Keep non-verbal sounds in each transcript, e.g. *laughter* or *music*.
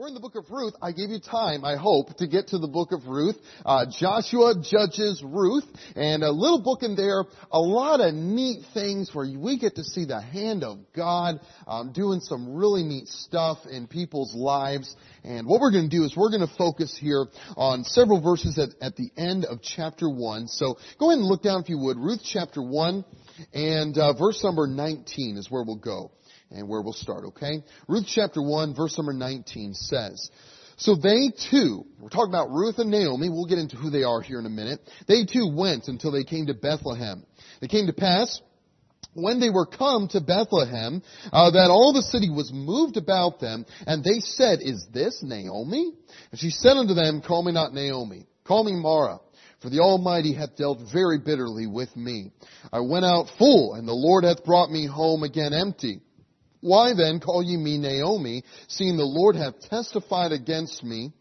We're in the book of Ruth. I gave you time, I hope, to get to the book of Ruth. Uh, Joshua Judges Ruth, and a little book in there, a lot of neat things where we get to see the hand of God um, doing some really neat stuff in people's lives. And what we're going to do is we're going to focus here on several verses at, at the end of chapter 1. So go ahead and look down if you would. Ruth chapter 1 and uh, verse number 19 is where we'll go and where we'll start, okay? Ruth chapter 1 verse number 19 says, so they two, we're talking about Ruth and Naomi, we'll get into who they are here in a minute. They two went until they came to Bethlehem. It came to pass, when they were come to Bethlehem, uh, that all the city was moved about them, and they said, Is this Naomi? And she said unto them, Call me not Naomi, call me Mara, for the Almighty hath dealt very bitterly with me. I went out full, and the Lord hath brought me home again empty. Why then call ye me Naomi, seeing the Lord hath testified against me,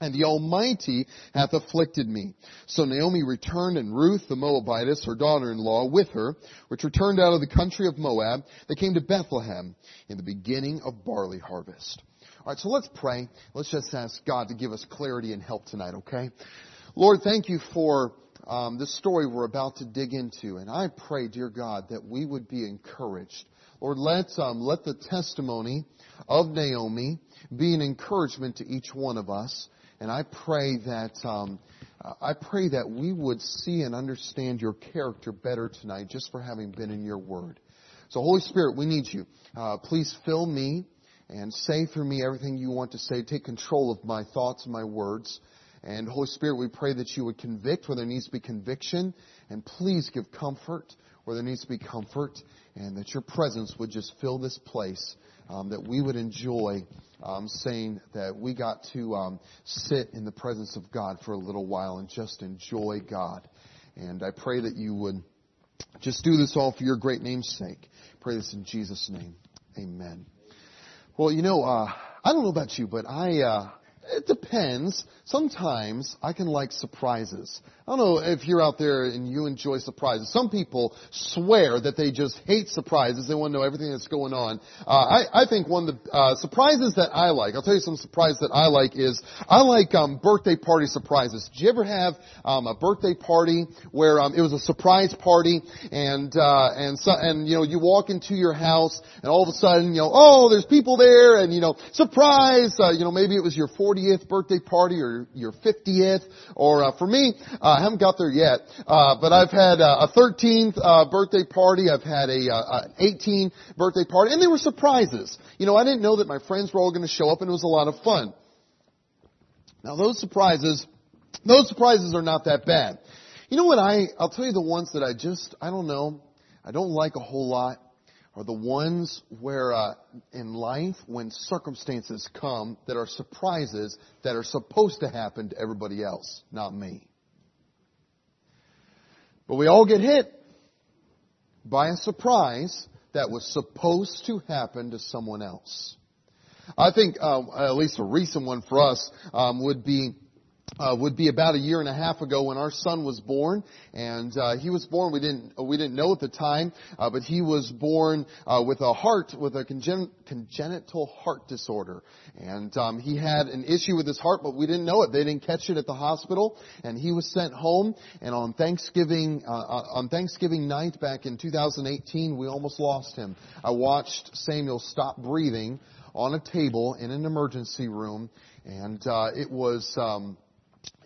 and the Almighty hath afflicted me. So Naomi returned, and Ruth the Moabitess, her daughter-in-law, with her, which returned out of the country of Moab, they came to Bethlehem in the beginning of barley harvest. Alright, so let's pray. Let's just ask God to give us clarity and help tonight, okay? Lord, thank you for um, this story we're about to dig into, and I pray, dear God, that we would be encouraged Lord, let, um, let the testimony of Naomi be an encouragement to each one of us. And I pray that, um, I pray that we would see and understand your character better tonight just for having been in your word. So Holy Spirit, we need you. Uh, please fill me and say through me everything you want to say. Take control of my thoughts and my words. And Holy Spirit, we pray that you would convict where there needs to be conviction. And please give comfort where there needs to be comfort and that your presence would just fill this place, um, that we would enjoy um, saying that we got to um, sit in the presence of God for a little while and just enjoy God. And I pray that you would just do this all for your great name's sake. Pray this in Jesus' name. Amen. Well, you know, uh, I don't know about you, but I, uh, it depends. Sometimes I can like surprises. I don't know if you're out there and you enjoy surprises. Some people swear that they just hate surprises. They want to know everything that's going on. Uh, I, I think one of the uh, surprises that I like, I'll tell you some surprises that I like is I like um, birthday party surprises. Did you ever have um, a birthday party where um, it was a surprise party and uh, and so, and you know you walk into your house and all of a sudden you know oh there's people there and you know surprise uh, you know maybe it was your 40th birthday party or your 50th or uh, for me. Uh, I haven't got there yet, uh, but I've had uh, a 13th uh, birthday party. I've had a uh, an 18 birthday party, and they were surprises. You know, I didn't know that my friends were all going to show up, and it was a lot of fun. Now, those surprises, those surprises are not that bad. You know what? I I'll tell you the ones that I just I don't know. I don't like a whole lot are the ones where uh, in life when circumstances come that are surprises that are supposed to happen to everybody else, not me. But we all get hit by a surprise that was supposed to happen to someone else. I think uh, at least a recent one for us um, would be uh, would be about a year and a half ago when our son was born, and uh, he was born. We didn't we didn't know at the time, uh, but he was born uh, with a heart with a congen- congenital heart disorder, and um, he had an issue with his heart, but we didn't know it. They didn't catch it at the hospital, and he was sent home. And on Thanksgiving uh, uh, on Thanksgiving night back in 2018, we almost lost him. I watched Samuel stop breathing on a table in an emergency room, and it was. Um,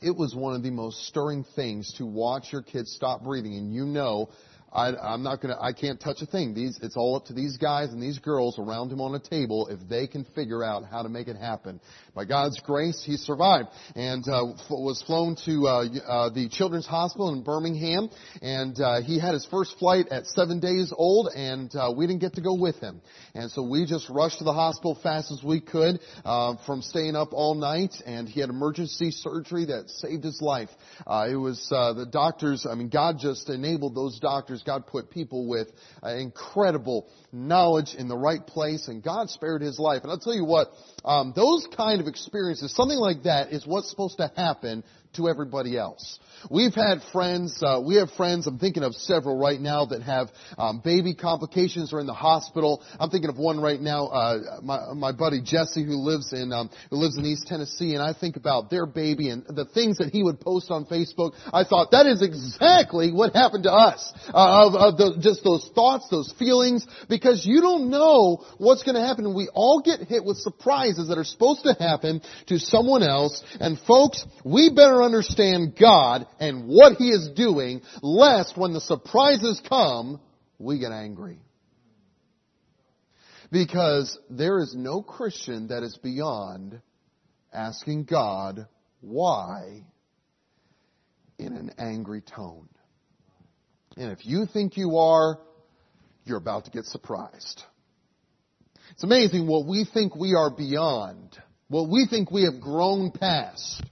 it was one of the most stirring things to watch your kids stop breathing. And you know I, I'm not gonna, I can't touch a thing. These, it's all up to these guys and these girls around him on a table if they can figure out how to make it happen. By God's grace, he survived and uh, was flown to uh, uh, the Children's Hospital in Birmingham, and uh, he had his first flight at seven days old, and uh, we didn't get to go with him. And so we just rushed to the hospital fast as we could uh, from staying up all night, and he had emergency surgery that saved his life. Uh, it was uh, the doctors. I mean, God just enabled those doctors surprises. God put people with uh, incredible knowledge in the right place, and God spared his life. And I'll tell you what, um, those kind of experiences, something like that, is what's supposed to happen to everybody else. We've had friends, uh, we have friends, I'm thinking of several right now that have um, baby complications or in the hospital. I'm thinking of one right now, uh, my, my buddy Jesse who lives in, um, who lives in East Tennessee and I think about their baby and the things that he would post on Facebook. I thought that is exactly what happened to us, uh, of, of the, just those thoughts, those feelings, because you don't know what's going to happen we all get hit with surprises that are supposed to happen to someone else and folks, we better understand God and what He is doing, lest when the surprises come, we get angry. Because there is no Christian that is beyond asking God why in an angry tone. And if you think you are, you're about to get surprised. It's amazing what we think we are beyond, what we think we have grown past,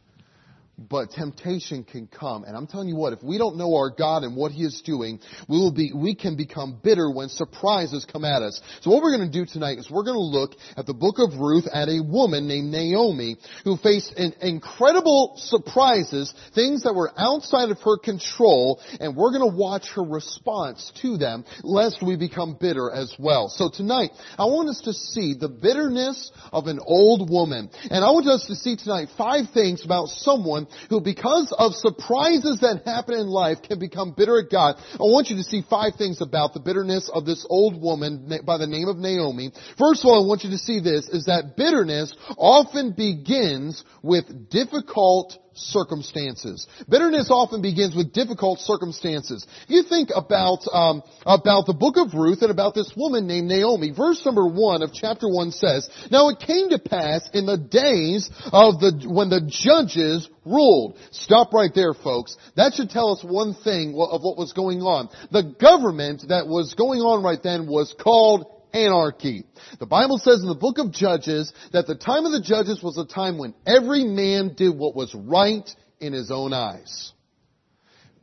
but temptation can come. And I'm telling you what, if we don't know our God and what He is doing, we will be, we can become bitter when surprises come at us. So what we're going to do tonight is we're going to look at the book of Ruth at a woman named Naomi who faced incredible surprises, things that were outside of her control, and we're going to watch her response to them, lest we become bitter as well. So tonight, I want us to see the bitterness of an old woman. And I want us to see tonight five things about someone who because of surprises that happen in life can become bitter at God. I want you to see five things about the bitterness of this old woman by the name of Naomi. First of all, I want you to see this is that bitterness often begins with difficult circumstances. Bitterness often begins with difficult circumstances. You think about um, about the book of Ruth and about this woman named Naomi. Verse number one of chapter one says, "Now it came to pass in the days of the when the judges ruled." Stop right there, folks. That should tell us one thing of what was going on. The government that was going on right then was called anarchy. The Bible says in the book of Judges that the time of the judges was a time when every man did what was right in his own eyes.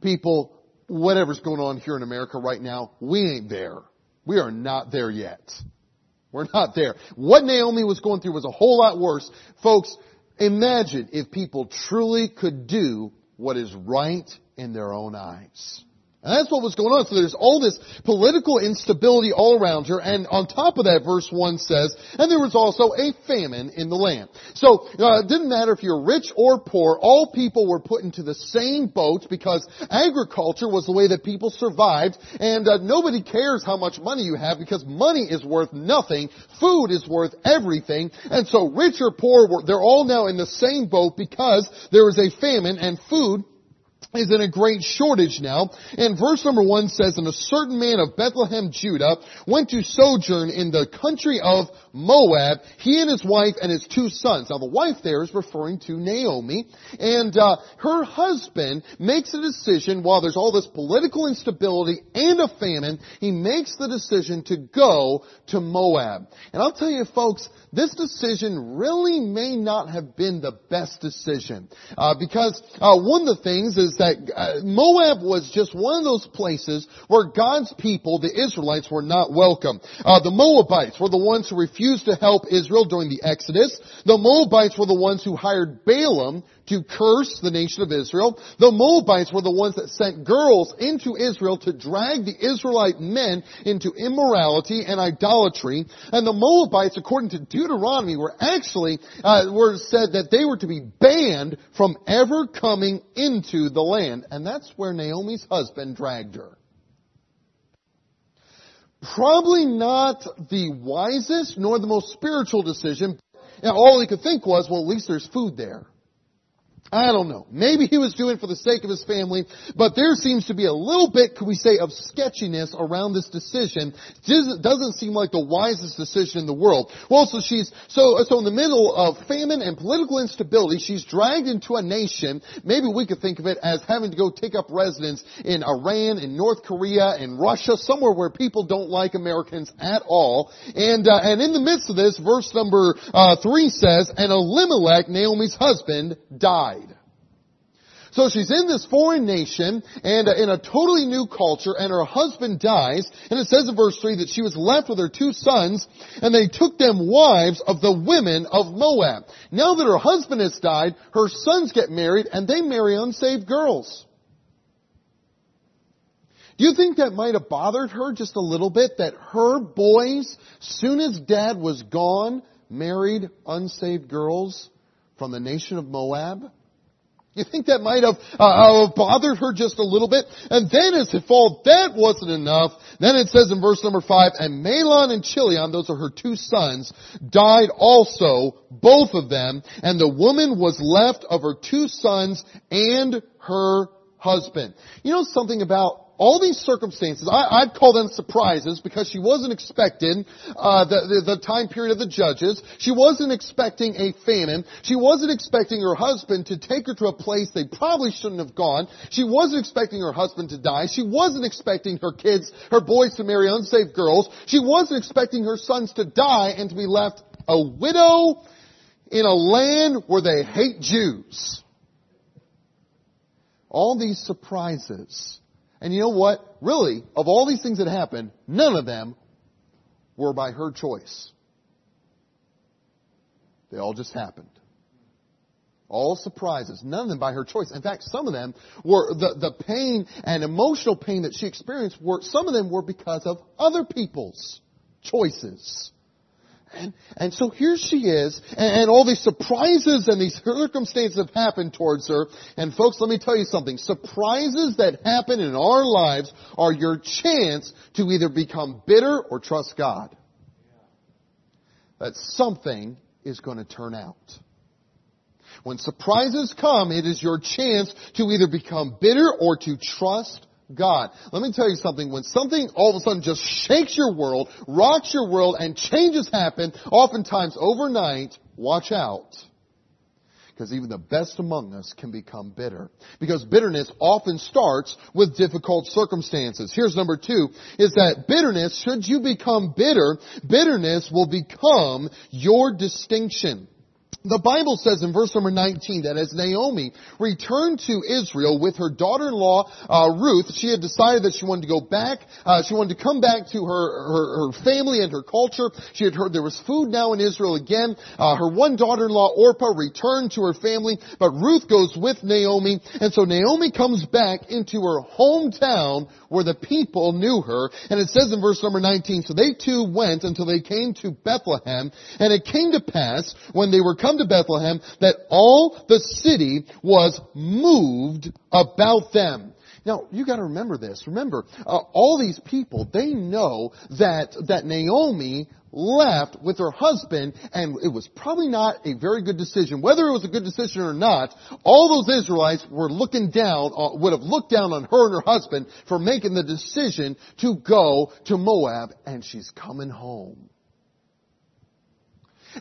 People, whatever's going on here in America right now, we ain't there. We are not there yet. We're not there. What Naomi was going through was a whole lot worse. Folks, imagine if people truly could do what is right in their own eyes. And that's what was going on. So there's all this political instability all around her. And on top of that, verse 1 says, and there was also a famine in the land. So uh, it didn't matter if you're rich or poor, all people were put into the same boat because agriculture was the way that people survived. And uh, nobody cares how much money you have because money is worth nothing. Food is worth everything. And so rich or poor, they're all now in the same boat because there is a famine and food is in a great shortage now. And verse number one says, And a certain man of Bethlehem, Judah, went to sojourn in the country of Moab, he and his wife and his two sons. Now the wife there is referring to Naomi, and uh, her husband makes a decision while there's all this political instability and a famine, he makes the decision to go to Moab. And I'll tell you folks, this decision really may not have been the best decision. Uh, because uh, one of the things is that uh, Moab was just one of those places where God's people, the Israelites, were not welcome. Uh, the Moabites were the ones who refused to help Israel during the Exodus. The Moabites were the ones who hired Balaam to curse the nation of Israel. The Moabites were the ones that sent girls into Israel to drag the Israelite men into immorality and idolatry. And the Moabites, according to Deuteronomy, were actually, uh, were said that they were to be banned from ever coming into the land. And that's where Naomi's husband dragged her. Probably not the wisest nor the most spiritual decision. And all he could think was, well, at least there's food there. I don't know. Maybe he was doing it for the sake of his family, but there seems to be a little bit, could we say, of sketchiness around this decision. Doesn't seem like the wisest decision in the world. Well, so she's, so, so in the middle of famine and political instability, she's dragged into a nation, maybe we could think of it as having to go take up residence in Iran, in North Korea, in Russia, somewhere where people don't like Americans at all. And, uh, and in the midst of this, verse number, uh, three says, and Elimelech, Naomi's husband, died. So she's in this foreign nation and uh, in a totally new culture and her husband dies and it says in verse 3 that she was left with her two sons and they took them wives of the women of Moab. Now that her husband has died, her sons get married and they marry unsaved girls. Do you think that might have bothered her just a little bit that her boys, soon as dad was gone, married unsaved girls from the nation of Moab? You think that might have uh, bothered her just a little bit? And then as if all that wasn't enough, then it says in verse number five, and Mahlon and Chilion, those are her two sons, died also, both of them, and the woman was left of her two sons and her husband. You know something about all these circumstances, I, would call them surprises because she wasn't expecting uh, the, the, the time period of the judges. She wasn't expecting a famine. She wasn't expecting her husband to take her to a place they probably shouldn't have gone. She wasn't expecting her husband to die. She wasn't expecting her kids, her boys to marry unsafe girls. She wasn't expecting her sons to die and to be left a widow in a land where they hate Jews. All these surprises and you know what? Really, of all these things that happened, none of them were by her choice. They all just happened. All surprises, none of them by her choice. In fact, some of them were the, the pain and emotional pain that she experienced were, some of them were because of other people's choices. And, and so here she is, and, and all these surprises and these circumstances have happened towards her. And folks, let me tell you something. Surprises that happen in our lives are your chance to either become bitter or trust God. That something is going to turn out. When surprises come, it is your chance to either become bitter or to trust God. Let me tell you something. When something all of a sudden just shakes your world, rocks your world, and changes happen, oftentimes overnight, watch out. Because even the best among us can become bitter. Because bitterness often starts with difficult circumstances. Here's number two, is that bitterness, should you become bitter, bitterness will become your distinction. The Bible says in verse number 19 that as Naomi returned to Israel with her daughter-in-law uh, Ruth, she had decided that she wanted to go back. Uh, she wanted to come back to her, her, her family and her culture. She had heard there was food now in Israel again. Uh, her one daughter-in-law Orpah returned to her family, but Ruth goes with Naomi, and so Naomi comes back into her hometown where the people knew her. And it says in verse number 19, so they two went until they came to Bethlehem, and it came to pass when they were come to Bethlehem that all the city was moved about them. Now, you gotta remember this. Remember, uh, all these people, they know that, that Naomi left with her husband and it was probably not a very good decision. Whether it was a good decision or not, all those Israelites were looking down, uh, would have looked down on her and her husband for making the decision to go to Moab and she's coming home.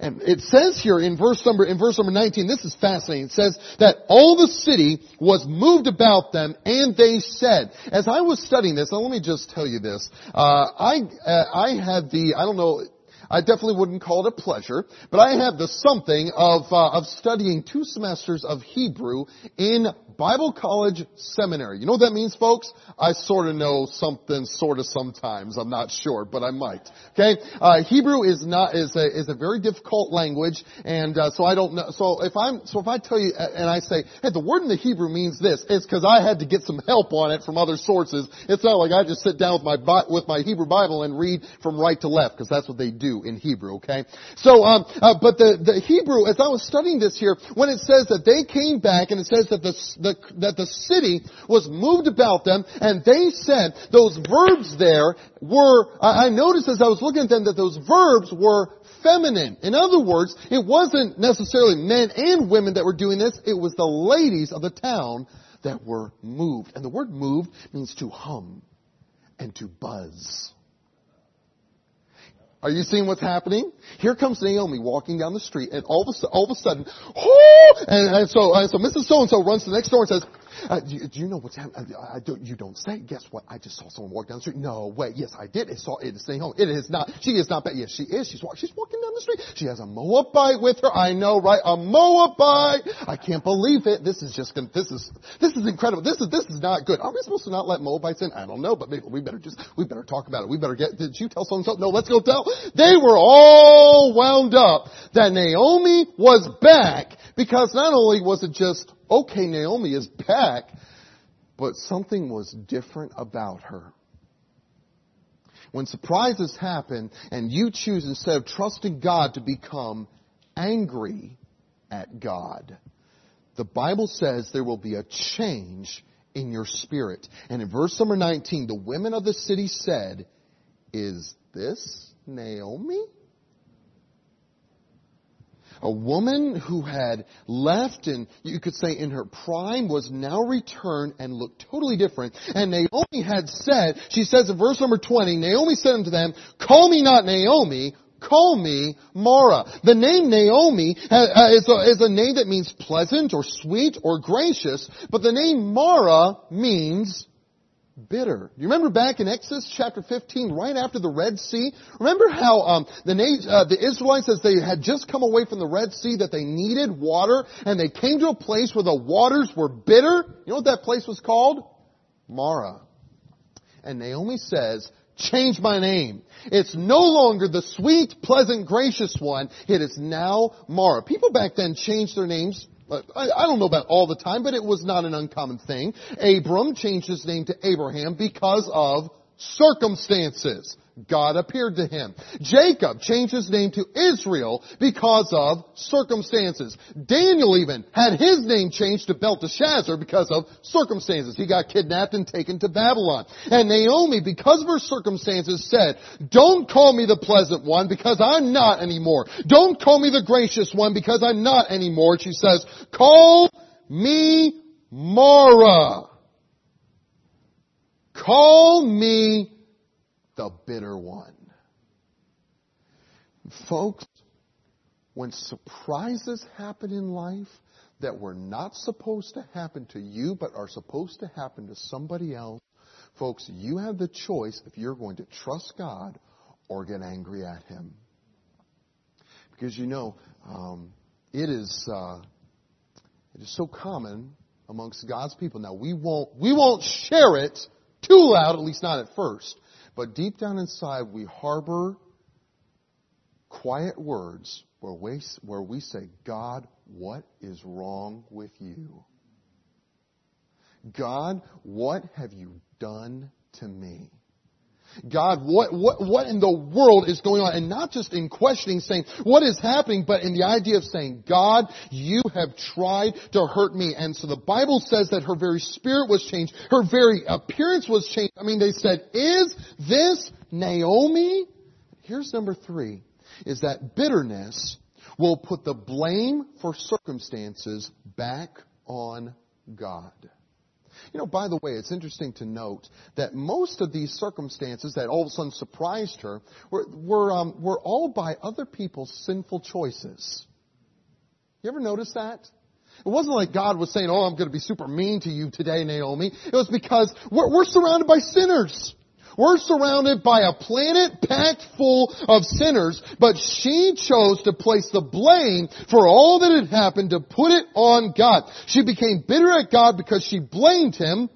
And it says here in verse number, in verse number 19, this is fascinating. It says that all the city was moved about them and they said, as I was studying this, now let me just tell you this, uh, I, uh, I had the, I don't know, I definitely wouldn't call it a pleasure, but I have the something of, uh, of studying two semesters of Hebrew in Bible College Seminary. You know what that means, folks? I sort of know something, sort of sometimes. I'm not sure, but I might. Okay, uh, Hebrew is not is a is a very difficult language, and uh, so I don't know. So if I'm so if I tell you and I say, hey, the word in the Hebrew means this, it's because I had to get some help on it from other sources. It's not like I just sit down with my with my Hebrew Bible and read from right to left, because that's what they do in Hebrew. Okay, so um, uh, but the the Hebrew, as I was studying this here, when it says that they came back and it says that the the, that the city was moved about them and they said those verbs there were, I noticed as I was looking at them that those verbs were feminine. In other words, it wasn't necessarily men and women that were doing this, it was the ladies of the town that were moved. And the word moved means to hum and to buzz. Are you seeing what's happening? Here comes Naomi walking down the street, and all of a, all of a sudden, whoo! and, and so, and so Mrs. So-and-so runs to the next door and says, Uh, do, you, do you know what's happening? I don't, you don't say. Guess what? I just saw someone walk down the street. No, wait. Yes, I did. I saw it staying home. It is not. She is not bad. Yes, she is. She's walking. She's walking down the street. She has a Moabite with her. I know, right? A Moabite. I can't believe it. This is just. This is. This is incredible. This is. This is not good. Are we supposed to not let Moabites in? I don't know, but maybe we better just. We better talk about it. We better get. Did you tell someone? No, let's go tell. They were all wound up that Naomi was back because not only was it just okay, Naomi is back, but something was different about her. When surprises happen and you choose instead of trusting God to become angry at God, the Bible says there will be a change in your spirit. And in verse number 19, the women of the city said, Is this Naomi? A woman who had left and you could say in her prime was now returned and looked totally different. And Naomi had said, she says in verse number 20, Naomi said unto them, call me not Naomi, call me Mara. The name Naomi uh, uh, is a, is a name that means pleasant or sweet or gracious, but the name Mara means bitter. You remember back in Exodus chapter 15, right after the Red Sea? Remember how um, the, uh, the Israelites, as they had just come away from the Red Sea, that they needed water, and they came to a place where the waters were bitter? You know what that place was called? Mara. And Naomi says, change my name. It's no longer the sweet, pleasant, gracious one. It is now Mara. People back then changed their names I don't know about all the time, but it was not an uncommon thing. Abram changed his name to Abraham because of circumstances. God appeared to him. Jacob changed his name to Israel because of circumstances. Daniel even had his name changed to Belteshazzar because of circumstances. He got kidnapped and taken to Babylon. And Naomi, because of her circumstances, said, don't call me the pleasant one because I'm not anymore. Don't call me the gracious one because I'm not anymore. She says, call me Mara. Call me the bitter one. Folks, when surprises happen in life that were not supposed to happen to you but are supposed to happen to somebody else, folks, you have the choice if you're going to trust God or get angry at Him. Because you know, um, it is uh, it is so common amongst God's people. Now we won't we won't share it too loud, at least not at first. But deep down inside, we harbor quiet words where we, where we say, God, what is wrong with you? God, what have you done to me? God, what, what, what in the world is going on? And not just in questioning, saying, what is happening, but in the idea of saying, God, you have tried to hurt me. And so the Bible says that her very spirit was changed. Her very appearance was changed. I mean, they said, is this Naomi? Here's number three, is that bitterness will put the blame for circumstances back on God. You know, by the way, it's interesting to note that most of these circumstances that all of a sudden surprised her were, were, um, were all by other people's sinful choices. You ever notice that? It wasn't like God was saying, oh, I'm going to be super mean to you today, Naomi. It was because we're, we're surrounded by sinners. We're surrounded by a planet packed full of sinners, but she chose to place the blame for all that had happened to put it on God. She became bitter at God because she blamed him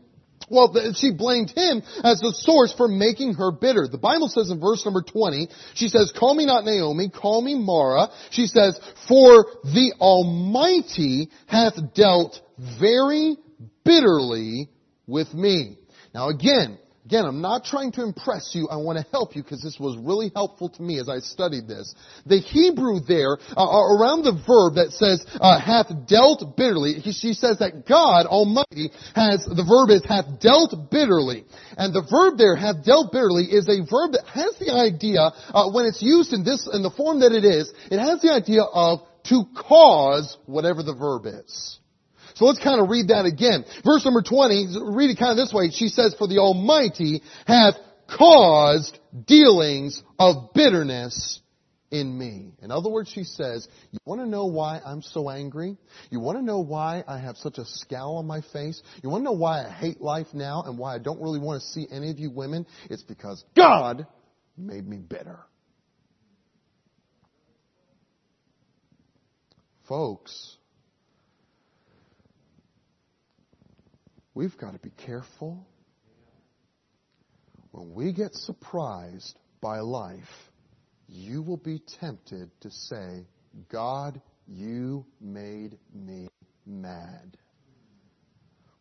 well, she blamed him as the source for making her bitter. The Bible says in verse number 20, she says, call me not Naomi, call me Mara. She says, for the Almighty hath dealt very bitterly with me. Now again, Again, I'm not trying to impress you. I want to help you because this was really helpful to me as I studied this. The Hebrew there, uh, uh around the verb that says, uh, hath dealt bitterly, he, she says that God Almighty has, the verb is hath dealt bitterly. And the verb there, hath dealt bitterly, is a verb that has the idea, uh, when it's used in this, in the form that it is, it has the idea of to cause whatever the verb is. So let's kind of read that again. Verse number 20, read it kind of this way. She says, For the Almighty hath caused dealings of bitterness in me. In other words, she says, you want to know why I'm so angry? You want to know why I have such a scowl on my face? You want to know why I hate life now and why I don't really want to see any of you women? It's because God made me bitter. Folks, we've got to be careful when we get surprised by life you will be tempted to say, God, you made me mad.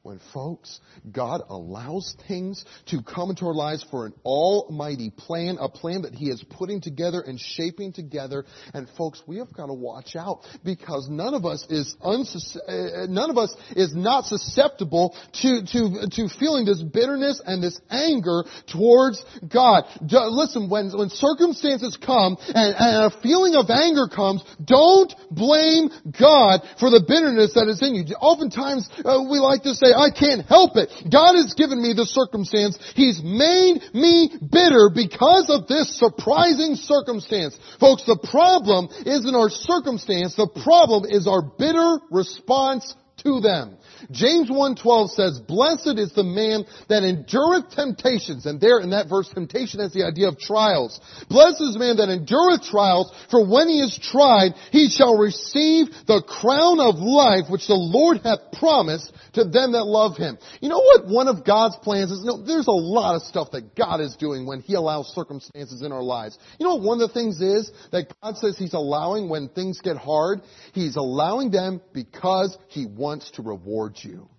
When folks, God allows things to come into our lives for an almighty plan, a plan that He is putting together and shaping together. And folks, we have got to watch out because none of us is unsus- uh, none of us is not susceptible to, to, to feeling this bitterness and this anger towards God. Listen, when, when circumstances come and, and a feeling of anger comes, don't blame God for the bitterness that is in you. Oftentimes, uh, we like to say, I can't help it. God has given me the circumstance. He's made me bitter because of this surprising circumstance. Folks, the problem isn't our circumstance. The problem is our bitter response to them. James 1.12 says, Blessed is the man that endureth temptations. And there in that verse, temptation has the idea of trials. Blessed is the man that endureth trials, for when he is tried, he shall receive the crown of life which the Lord hath promised to them that love him. You know what one of God's plans is? No, there's a lot of stuff that God is doing when he allows circumstances in our lives. You know what one of the things is that God says he's allowing when things get hard? He's allowing them because he wants to reward you.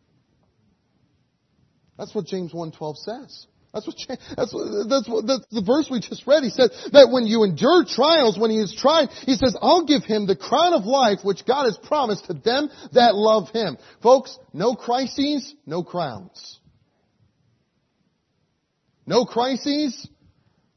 That's what James 1.12 says. That's what, that's what, that's what, that's the verse we just read. He said that when you endure trials, when he is tried, he says, I'll give him the crown of life which God has promised to them that love him. Folks, no crises, no crowns. No crises,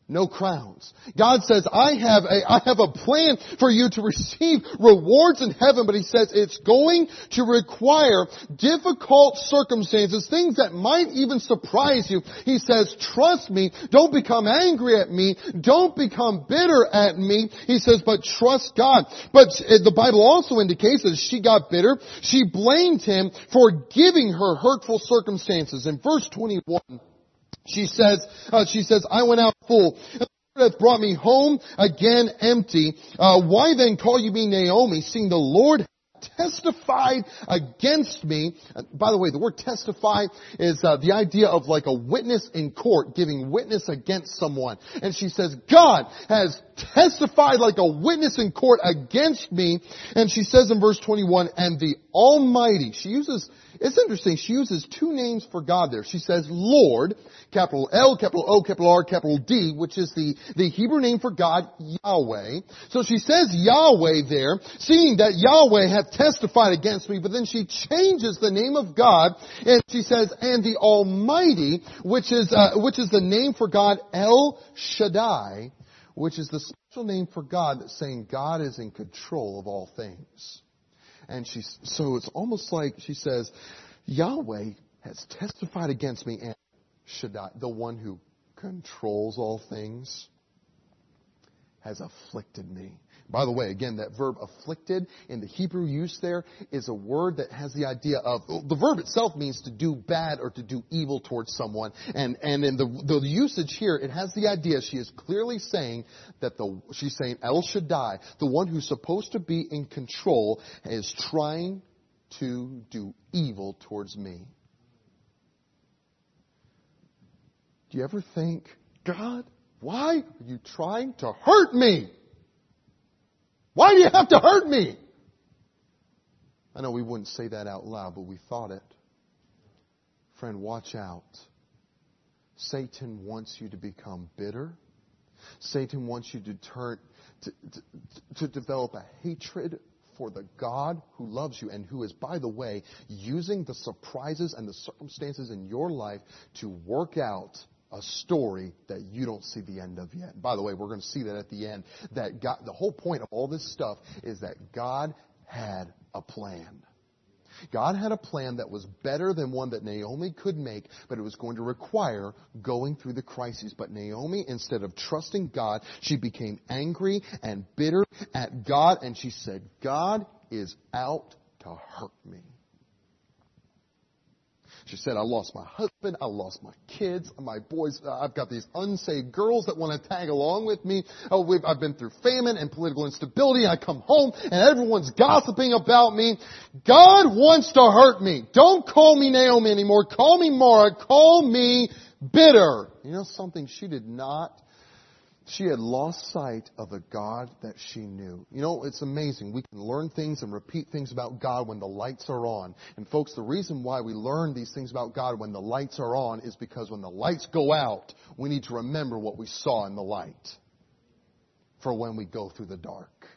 no crowns. God says, I have a, I have a plan for you to receive rewards in heaven, but He says it's going to require difficult circumstances, things that might even surprise you. He says, trust me, don't become angry at me, don't become bitter at me. He says, but trust God. But eh, the Bible also indicates that she got bitter. She blamed Him for giving her hurtful circumstances. In verse 21, she says, uh, she says, I went out full. The Lord hath brought me home again empty. Uh, why then call you me Naomi, seeing the Lord testified against me. By the way, the word testify is uh, the idea of like a witness in court giving witness against someone. And she says, God has testified like a witness in court against me. And she says in verse 21, and the Almighty, she uses it's interesting. She uses two names for God there. She says Lord, capital L, capital O, capital R, capital D, which is the, the Hebrew name for God, Yahweh. So she says Yahweh there, seeing that Yahweh hath testified against me, but then she changes the name of God and she says, and the Almighty, which is, uh, which is the name for God, El Shaddai, which is the special name for God that's saying God is in control of all things. And she, so it's almost like she says, Yahweh has testified against me and Shaddai, the one who controls all things, has afflicted me. By the way, again, that verb afflicted in the Hebrew use there is a word that has the idea of, the verb itself means to do bad or to do evil towards someone. And, and in the, the usage here, it has the idea, she is clearly saying that the, she's saying El Shaddai, the one who's supposed to be in control, is trying to do evil towards me. Do you ever think, God, why are you trying to hurt me? Why do you have to hurt me? I know we wouldn't say that out loud, but we thought it. Friend, watch out. Satan wants you to become bitter. Satan wants you to turn, to, to, to develop a hatred for the God who loves you and who is, by the way, using the surprises and the circumstances in your life to work out a story that you don't see the end of yet. By the way, we're going to see that at the end. That God, the whole point of all this stuff is that God had a plan. God had a plan that was better than one that Naomi could make, but it was going to require going through the crises. But Naomi, instead of trusting God, she became angry and bitter at God, and she said, God is out to hurt me. She said, I lost my husband, I lost my kids, my boys, uh, I've got these unsaved girls that want to tag along with me. Oh, I've been through famine and political instability. I come home and everyone's gossiping about me. God wants to hurt me. Don't call me Naomi anymore. Call me Mara. Call me bitter. You know something? She did not she had lost sight of the God that she knew. You know, it's amazing. We can learn things and repeat things about God when the lights are on. And folks, the reason why we learn these things about God when the lights are on is because when the lights go out, we need to remember what we saw in the light for when we go through the dark.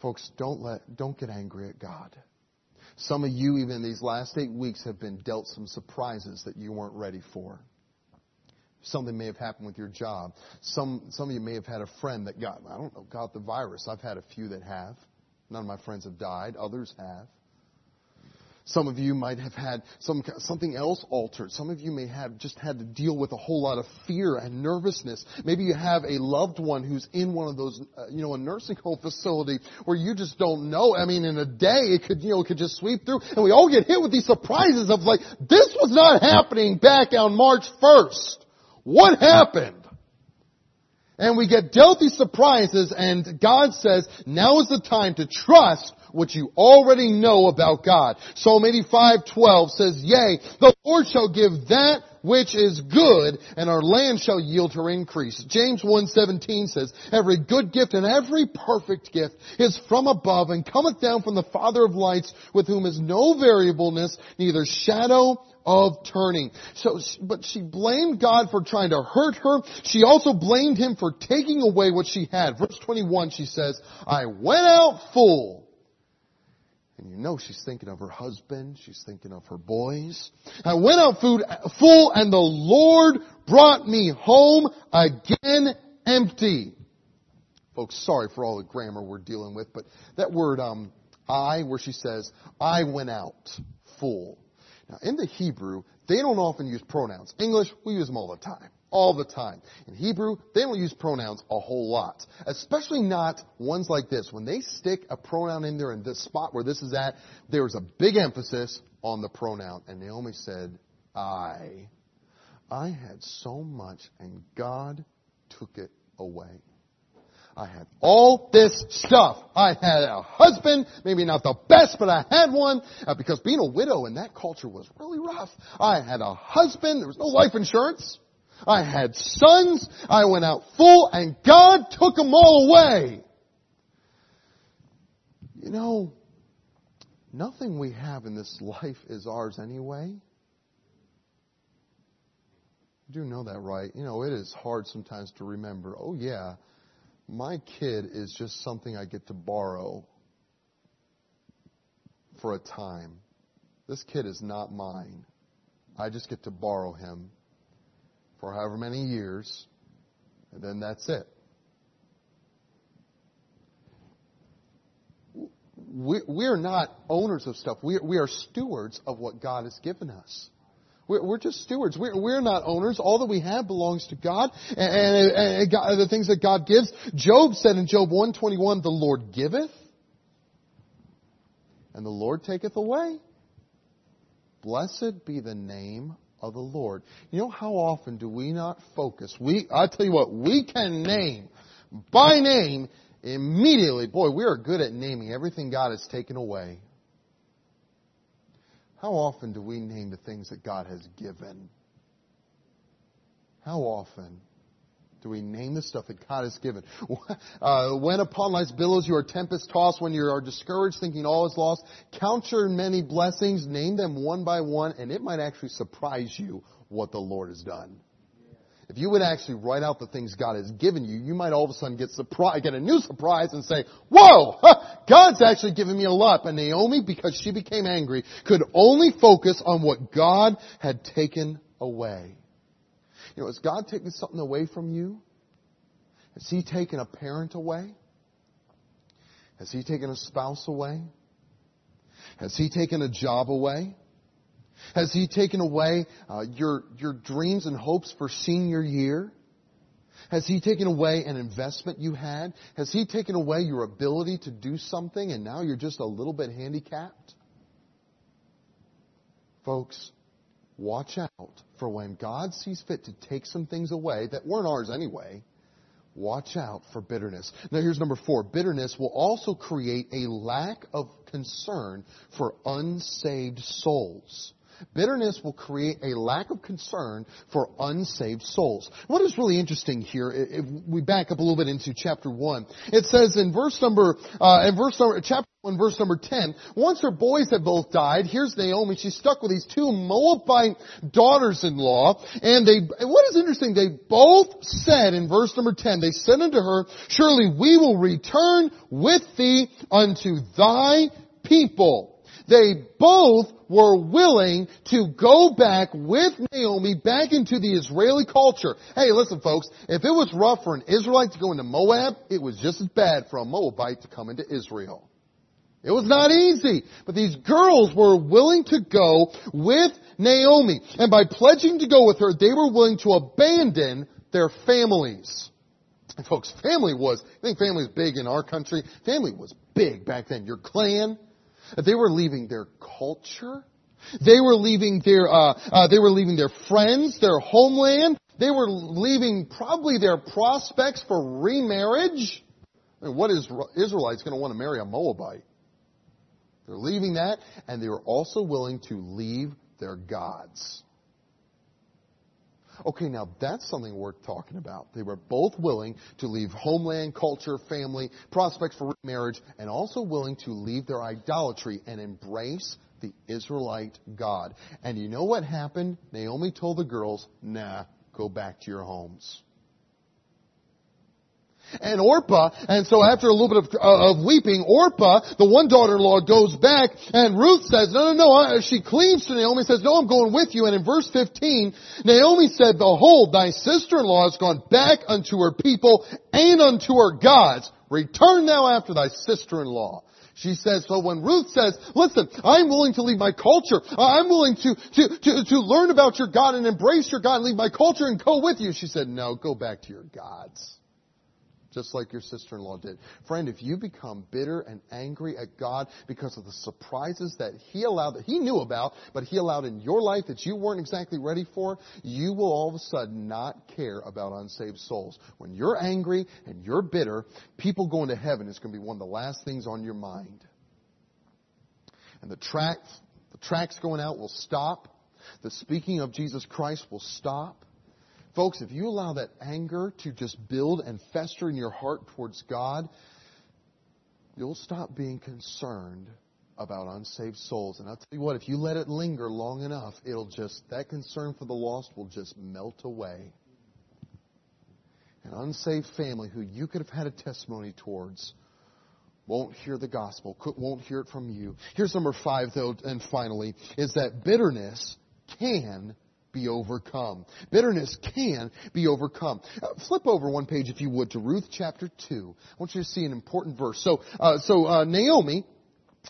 Folks, don't let, don't get angry at God. Some of you, even these last eight weeks, have been dealt some surprises that you weren't ready for. Something may have happened with your job. Some, some of you may have had a friend that got, I don't know, got the virus. I've had a few that have. None of my friends have died. Others have. Some of you might have had some, something else altered. Some of you may have just had to deal with a whole lot of fear and nervousness. Maybe you have a loved one who's in one of those, uh, you know, a nursing home facility where you just don't know. I mean, in a day it could, you know, it could just sweep through and we all get hit with these surprises of like, this was not happening back on March 1st. What happened? And we get dealt these surprises and God says, now is the time to trust what you already know about God. Psalm 85:12 says, "Yea, the Lord shall give that which is good, and our land shall yield her increase." James 1:17 says, "Every good gift and every perfect gift is from above and cometh down from the Father of lights, with whom is no variableness, neither shadow of turning. So, but she blamed God for trying to hurt her. She also blamed him for taking away what she had. Verse 21, she says, I went out full. And you know she's thinking of her husband. She's thinking of her boys. I went out food full and the Lord brought me home again empty. Folks, sorry for all the grammar we're dealing with, but that word, um, I, where she says, I went out full. Now, in the Hebrew, they don't often use pronouns. English, we use them all the time. All the time. In Hebrew, they don't use pronouns a whole lot. Especially not ones like this. When they stick a pronoun in there in this spot where this is at, there's a big emphasis on the pronoun. And Naomi said, I. I had so much and God took it away. I had all this stuff. I had a husband, maybe not the best, but I had one, uh, because being a widow in that culture was really rough. I had a husband, there was no life insurance. I had sons, I went out full, and God took them all away. You know, nothing we have in this life is ours anyway. You do know that, right? You know, it is hard sometimes to remember, oh yeah, my kid is just something I get to borrow for a time. This kid is not mine. I just get to borrow him for however many years, and then that's it. We, are not owners of stuff. We, we are stewards of what God has given us. We're, we're just stewards. We're, we're, not owners. All that we have belongs to God and, and, and God, the things that God gives. Job said in Job 121, the Lord giveth and the Lord taketh away. Blessed be the name of the Lord. You know how often do we not focus? We, I tell you what, we can name by name immediately. Boy, we are good at naming everything God has taken away. How often do we name the things that God has given? How often do we name the stuff that God has given? *laughs* Uh, when upon life's billows you are tempest tossed, when you are discouraged thinking all is lost, count your many blessings, name them one by one, and it might actually surprise you what the Lord has done. If you would actually write out the things God has given you, you might all of a sudden get surprise, get a new surprise and say, whoa, God's actually given me a lot. But Naomi, because she became angry, could only focus on what God had taken away. You know, has God taken something away from you? Has He taken a parent away? Has he taken a spouse away? Has he taken a job away? Has he taken away uh, your, your dreams and hopes for senior year? Has he taken away an investment you had? Has he taken away your ability to do something and now you're just a little bit handicapped? Folks, watch out for when God sees fit to take some things away that weren't ours anyway. Watch out for bitterness. Now here's number four. Bitterness will also create a lack of concern for unsaved souls. Bitterness will create a lack of concern for unsaved souls. What is really interesting here, if we back up a little bit into chapter 1, it says in verse number, uh, in verse number, chapter 1 verse number 10, once her boys had both died, here's Naomi, she's stuck with these two Moabite daughters-in-law, and they, what is interesting, they both said in verse number 10, they said unto her, surely we will return with thee unto thy people. They both were willing to go back with Naomi back into the Israeli culture. Hey, listen folks, if it was rough for an Israelite to go into Moab, it was just as bad for a Moabite to come into Israel. It was not easy, but these girls were willing to go with Naomi. And by pledging to go with her, they were willing to abandon their families. And folks, family was, I think family is big in our country. Family was big back then. Your clan, they were leaving their culture. They were leaving their, uh, uh, they were leaving their friends, their homeland. They were leaving probably their prospects for remarriage. I mean, what is Israelites going to want to marry a Moabite? They're leaving that, and they were also willing to leave their gods. Okay, now that's something worth talking about. They were both willing to leave homeland, culture, family, prospects for marriage, and also willing to leave their idolatry and embrace the Israelite God. And you know what happened? Naomi told the girls, nah, go back to your homes and Orpah. And so after a little bit of, uh, of weeping, Orpah, the one daughter-in-law, goes back, and Ruth says, no, no, no, she cleaves to Naomi, says, no, I'm going with you. And in verse 15, Naomi said, behold, thy sister-in-law has gone back unto her people and unto her gods. Return thou after thy sister-in-law. She says, so when Ruth says, listen, I'm willing to leave my culture. I'm willing to, to, to, to learn about your God and embrace your God and leave my culture and go with you. She said, no, go back to your gods just like your sister-in-law did. Friend, if you become bitter and angry at God because of the surprises that He allowed, that He knew about, but He allowed in your life that you weren't exactly ready for, you will all of a sudden not care about unsaved souls. When you're angry and you're bitter, people going to heaven is going to be one of the last things on your mind. And the tracks, the tracks going out will stop. The speaking of Jesus Christ will stop. Folks, if you allow that anger to just build and fester in your heart towards God, you'll stop being concerned about unsaved souls. And I'll tell you what, if you let it linger long enough, it'll just, that concern for the lost will just melt away. An unsaved family who you could have had a testimony towards won't hear the gospel, won't hear it from you. Here's number five though, and finally, is that bitterness can be overcome. Bitterness can be overcome. Uh, flip over one page, if you would, to Ruth chapter 2. I want you to see an important verse. So, uh, so uh, Naomi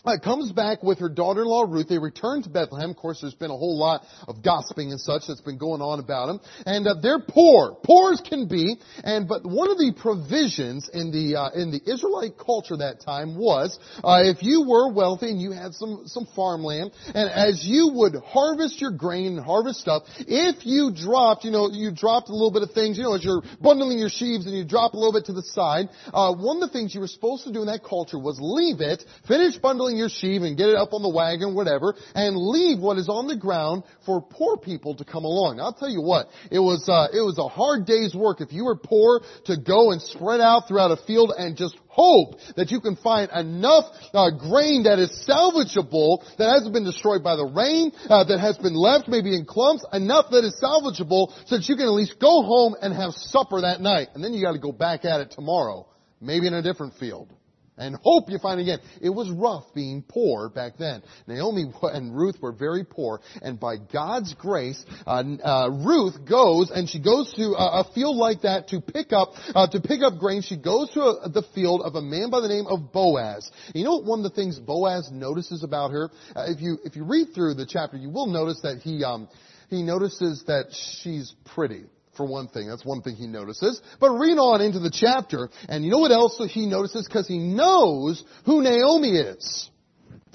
uh, comes back with her daughter-in-law Ruth. They return to Bethlehem. Of course, there's been a whole lot of gossiping and such that's been going on about them. And uh, they're poor, poor as can be. And but one of the provisions in the uh, in the Israelite culture that time was uh, if you were wealthy and you had some some farmland, and as you would harvest your grain and harvest stuff, if you dropped, you know, you dropped a little bit of things, you know, as you're bundling your sheaves and you drop a little bit to the side, uh, one of the things you were supposed to do in that culture was leave it, finish bundling bundling your sheave and get it up on the wagon, whatever, and leave what is on the ground for poor people to come along. I'll tell you what, it was, uh, it was a hard day's work if you were poor to go and spread out throughout a field and just hope that you can find enough uh, grain that is salvageable, that hasn't been destroyed by the rain, uh, that has been left maybe in clumps, enough that is salvageable so that you can at least go home and have supper that night. And then you gotta go back at it tomorrow, maybe in a different field. And hope you find again. It was rough being poor back then. Naomi *laughs* and Ruth were very poor, and by God's grace, uh, uh, Ruth goes and she goes to a, a field like that to pick up uh, to pick up grain. She goes to a, the field of a man by the name of Boaz. You know? One of the things Boaz notices about her, uh, if you if you read through the chapter, you will notice that he um, he notices that she's pretty for one thing. That's one thing he notices. But read on into the chapter, and you know what else he notices? Because he knows who Naomi is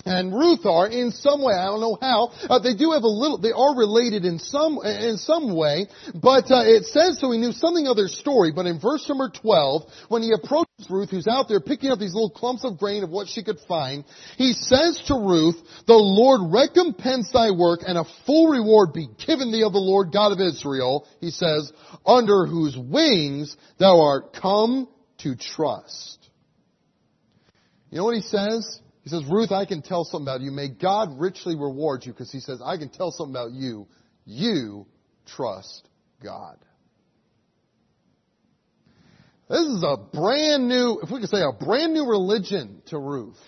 and Ruth are in some way. I don't know how. Uh, they do have a little. They are related in some in some way, but uh, it says so. He knew something of their story. But in verse number twelve, when he approaches Ruth, who's out there picking up these little clumps of grain of what she could find, he says to Ruth, "The Lord recompense thy work, and a full reward be given thee of the Lord God of Israel." He says, "Under whose wings thou art come to trust." You know what he says? He says, Ruth, I can tell something about you. May God richly reward you because he says, I can tell something about you. You trust God. This is a brand new, if we could say a brand new religion to Ruth.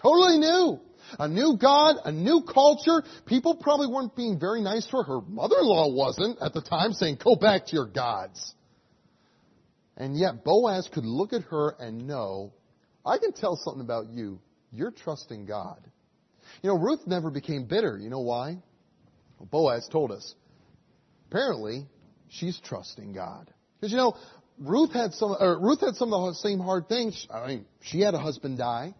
Totally new. A new God, a new culture. People probably weren't being very nice to her. Her mother-in-law wasn't at the time saying, go back to your gods. And yet Boaz could look at her and know, I can tell something about you you're trusting God. You know, Ruth never became bitter. You know why? Well, Boaz told us. Apparently, she's trusting God. Because you know, Ruth had some, Ruth had some of the same hard things. I mean, she had a husband die.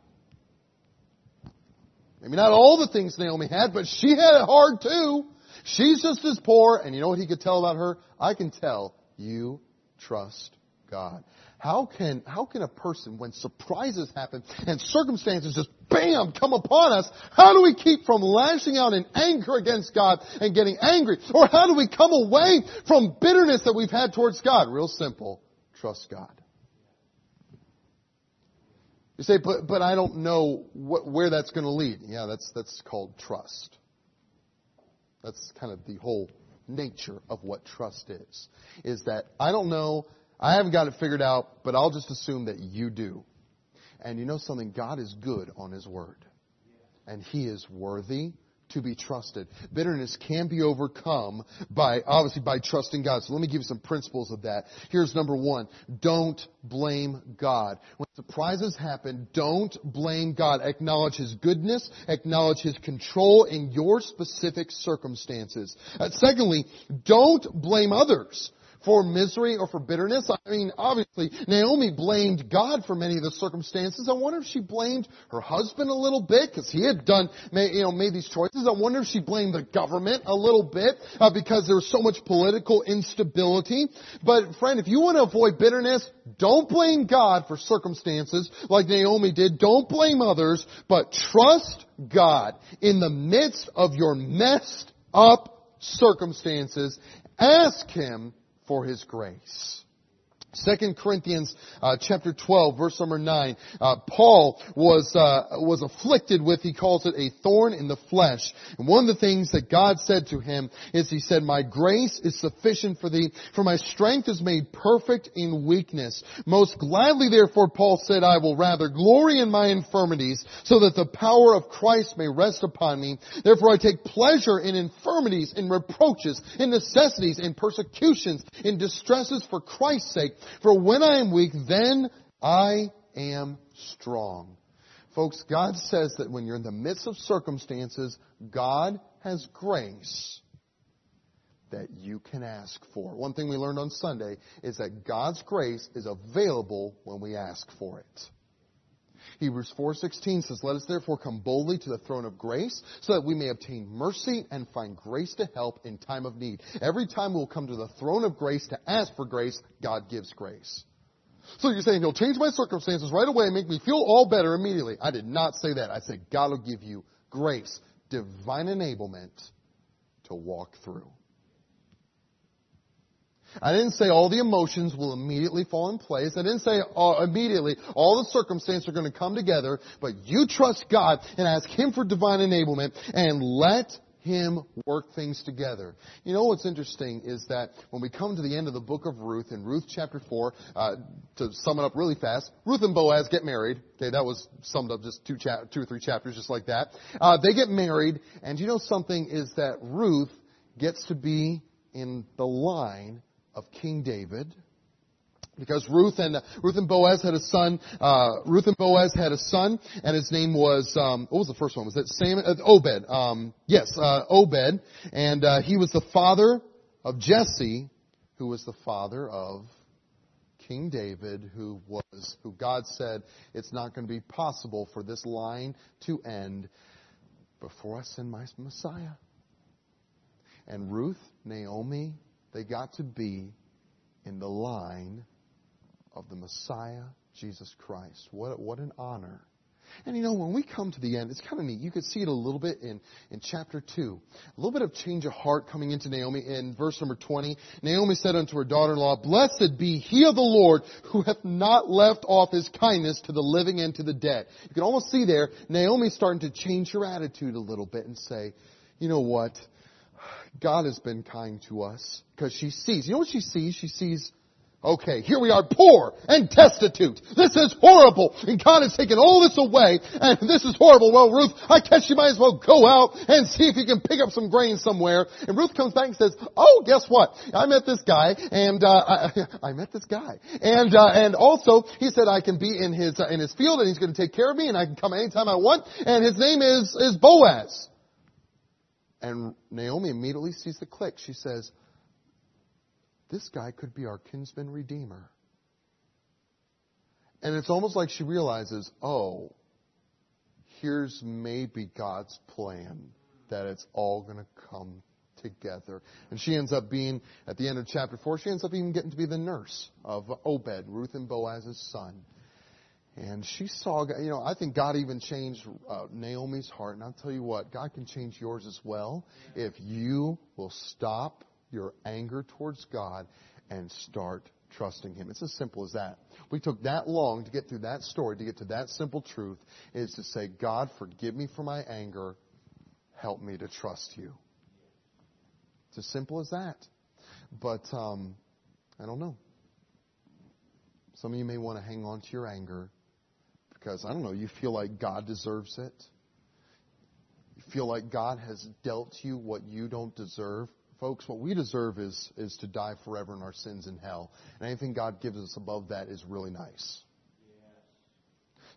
Maybe not all the things Naomi had, but she had it hard too. She's just as poor, and you know what he could tell about her? I can tell you trust God. How can, how can a person, when surprises happen and circumstances just bam come upon us, how do we keep from lashing out in anger against God and getting angry? Or how do we come away from bitterness that we've had towards God? Real simple. Trust God. You say, but, but I don't know what, where that's going to lead. Yeah, that's, that's called trust. That's kind of the whole nature of what trust is. Is that I don't know I haven't got it figured out, but I'll just assume that you do. And you know something? God is good on His Word. And He is worthy to be trusted. Bitterness can be overcome by, obviously by trusting God. So let me give you some principles of that. Here's number one. Don't blame God. When surprises happen, don't blame God. Acknowledge His goodness. Acknowledge His control in your specific circumstances. Uh, secondly, don't blame others for misery or for bitterness. I mean, obviously, Naomi blamed God for many of the circumstances. I wonder if she blamed her husband a little bit because he had done, you know, made these choices. I wonder if she blamed the government a little bit uh, because there was so much political instability. But friend, if you want to avoid bitterness, don't blame God for circumstances like Naomi did. Don't blame others, but trust God in the midst of your messed up circumstances. Ask Him for His grace. Second Corinthians uh, chapter 12, verse number 9. Uh, Paul was uh, was afflicted with, he calls it a thorn in the flesh. And one of the things that God said to him is, He said, "My grace is sufficient for thee, for my strength is made perfect in weakness." Most gladly, therefore, Paul said, "I will rather glory in my infirmities, so that the power of Christ may rest upon me. Therefore, I take pleasure in infirmities, in reproaches, in necessities, in persecutions, in distresses for Christ's sake." For when I am weak, then I am strong. Folks, God says that when you're in the midst of circumstances, God has grace that you can ask for. One thing we learned on Sunday is that God's grace is available when we ask for it. Hebrews 4:16 says, "Let us therefore come boldly to the throne of grace, so that we may obtain mercy and find grace to help in time of need." Every time we'll come to the throne of grace to ask for grace, God gives grace. So you're saying he'll change my circumstances right away and make me feel all better immediately. I did not say that. I said God will give you grace, divine enablement to walk through. I didn't say all the emotions will immediately fall in place. I didn't say uh, immediately all the circumstances are going to come together, but you trust God and ask Him for divine enablement and let him work things together. You know what's interesting is that when we come to the end of the book of Ruth, in Ruth chapter 4, uh, to sum it up really fast, Ruth and Boaz get married. Okay, that was summed up just two, cha- two or three chapters just like that. Uh, they get married, and you know something is that Ruth gets to be in the line of King David because Ruth and Ruth and Boaz had a son. Uh, Ruth and Boaz had a son, and his name was um, what was the first one? Was it Sam? Uh, Obed? Um, yes, uh, Obed, and uh, he was the father of Jesse, who was the father of King David, who was who God said it's not going to be possible for this line to end before I send my Messiah. And Ruth, Naomi, they got to be in the line of the Messiah, Jesus Christ. What, what an honor. And you know, when we come to the end, it's kind of neat. You could see it a little bit in, in chapter 2. A little bit of change of heart coming into Naomi in verse number 20. Naomi said unto her daughter-in-law, Blessed be he of the Lord who hath not left off his kindness to the living and to the dead. You can almost see there, Naomi starting to change her attitude a little bit and say, you know what? God has been kind to us because she sees. You know what she sees? She sees Okay, here we are poor and destitute. This is horrible. And God has taken all this away and this is horrible. Well, Ruth, I guess you might as well go out and see if you can pick up some grain somewhere. And Ruth comes back and says, oh, guess what? I met this guy and, uh, I, *laughs* I met this guy. And, uh, and also he said I can be in his, uh, in his field and he's going to take care of me and I can come anytime I want. And his name is, is Boaz. And Naomi immediately sees the click. She says, this guy could be our kinsman redeemer. And it's almost like she realizes, oh, here's maybe God's plan that it's all going to come together. And she ends up being, at the end of chapter 4, she ends up even getting to be the nurse of Obed, Ruth and Boaz's son. And she saw, you know, I think God even changed uh, Naomi's heart. And I'll tell you what, God can change yours as well if you will stop your anger towards God and start trusting Him. It's as simple as that. We took that long to get through that story, to get to that simple truth, is to say, God, forgive me for my anger. Help me to trust you. It's as simple as that. But, um, I don't know. Some of you may want to hang on to your anger because, I don't know, you feel like God deserves it. You feel like God has dealt you what you don't deserve. Folks, what we deserve is, is to die forever in our sins in hell. And anything God gives us above that is really nice.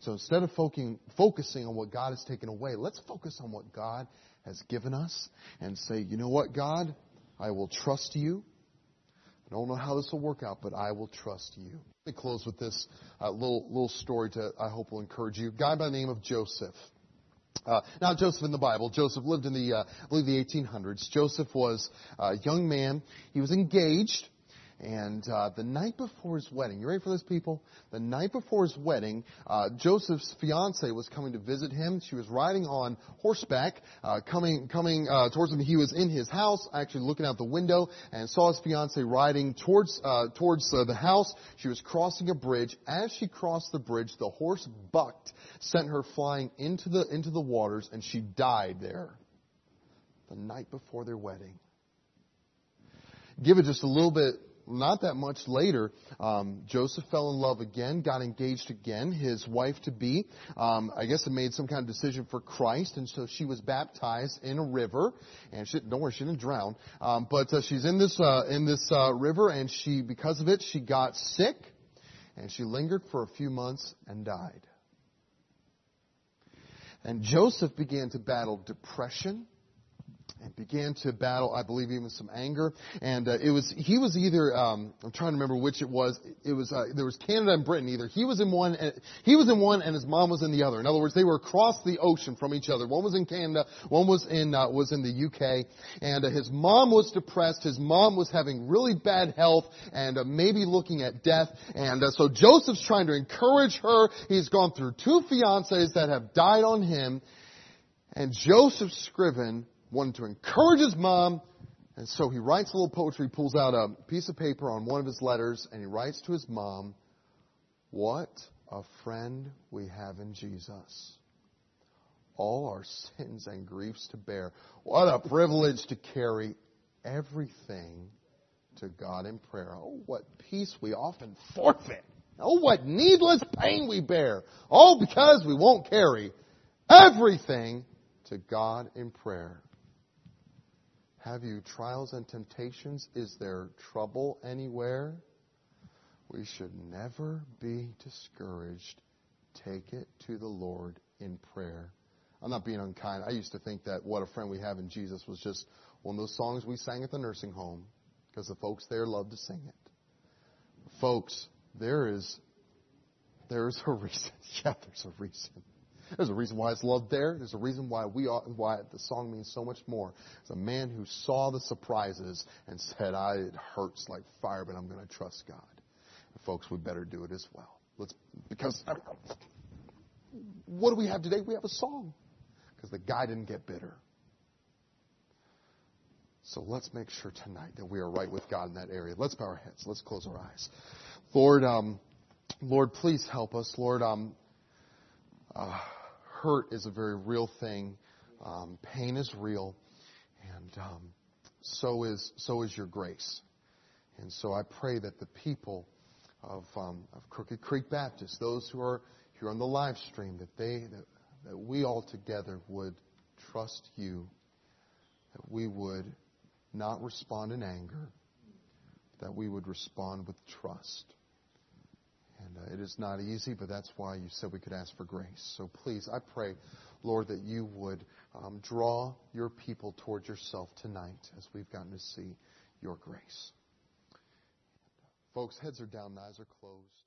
So instead of focusing on what God has taken away, let's focus on what God has given us and say, you know what, God, I will trust you. I don't know how this will work out, but I will trust you. Let me close with this uh, little little story to I hope will encourage you. A guy by the name of Joseph. Uh, now, Joseph in the Bible, Joseph lived in the, uh, I believe, the 1800s. Joseph was a young man. He was engaged. And uh, the night before his wedding, you ready for this, people? The night before his wedding, uh, Joseph's fiance was coming to visit him. She was riding on horseback, uh, coming coming uh, towards him. He was in his house, actually looking out the window, and saw his fiance riding towards uh, towards uh, the house. She was crossing a bridge. As she crossed the bridge, the horse bucked, sent her flying into the into the waters, and she died there. The night before their wedding. Give it just a little bit not that much later, um, Joseph fell in love again, got engaged again. His wife to be, um, I guess, had made some kind of decision for Christ, and so she was baptized in a river. And she, don't worry, she didn't drown. Um, but uh, she's in this uh, in this uh, river, and she, because of it, she got sick, and she lingered for a few months and died. And Joseph began to battle depression and began to battle, I believe, even some anger. And uh, it was he was either um, I'm trying to remember which it was. It was uh, there was Canada and Britain. Either he was in one, and, he was in one, and his mom was in the other. In other words, they were across the ocean from each other. One was in Canada, one was in uh, was in the UK. And uh, his mom was depressed. His mom was having really bad health and uh, maybe looking at death. And uh, so Joseph's trying to encourage her. He's gone through two fiancés that have died on him. And Joseph Scriven wanted to encourage his mom, and so he writes a little poetry, pulls out a piece of paper on one of his letters, and he writes to his mom, What a friend we have in Jesus. all our sins and griefs to bear. What a privilege to carry everything to God in prayer. Oh, what peace we often forfeit. Oh, what needless pain we bear. All because we won't carry everything to God in prayer. Have you trials and temptations? Is there trouble anywhere? We should never be discouraged. Take it to the Lord in prayer. I'm not being unkind. I used to think that what a friend we have in Jesus was just one of those songs we sang at the nursing home because the folks there loved to sing it. Folks, there is there's a reason. *laughs* Yeah, there's a reason. There's a reason why it's loved there. There's a reason why we ought, why the song means so much more. It's a man who saw the surprises and said, "I it hurts like fire, but I'm going to trust God." And folks, we better do it as well. Let's because what do we have today? We have a song because the guy didn't get bitter. So let's make sure tonight that we are right with God in that area. Let's bow our heads. Let's close our eyes. Lord, um, Lord, please help us. Lord, um, uh, hurt is a very real thing. Um, pain is real, and um, so is so is your grace. And so I pray that the people of, um, of Crooked Creek Baptist, those who are here on the live stream, that they that, that we all together would trust you, that we would not respond in anger, that we would respond with trust. And uh, it is not easy, but that's why you said we could ask for grace. So please, I pray, Lord, that you would um, draw your people towards yourself tonight as we've gotten to see your grace. Folks, heads are down, eyes are closed.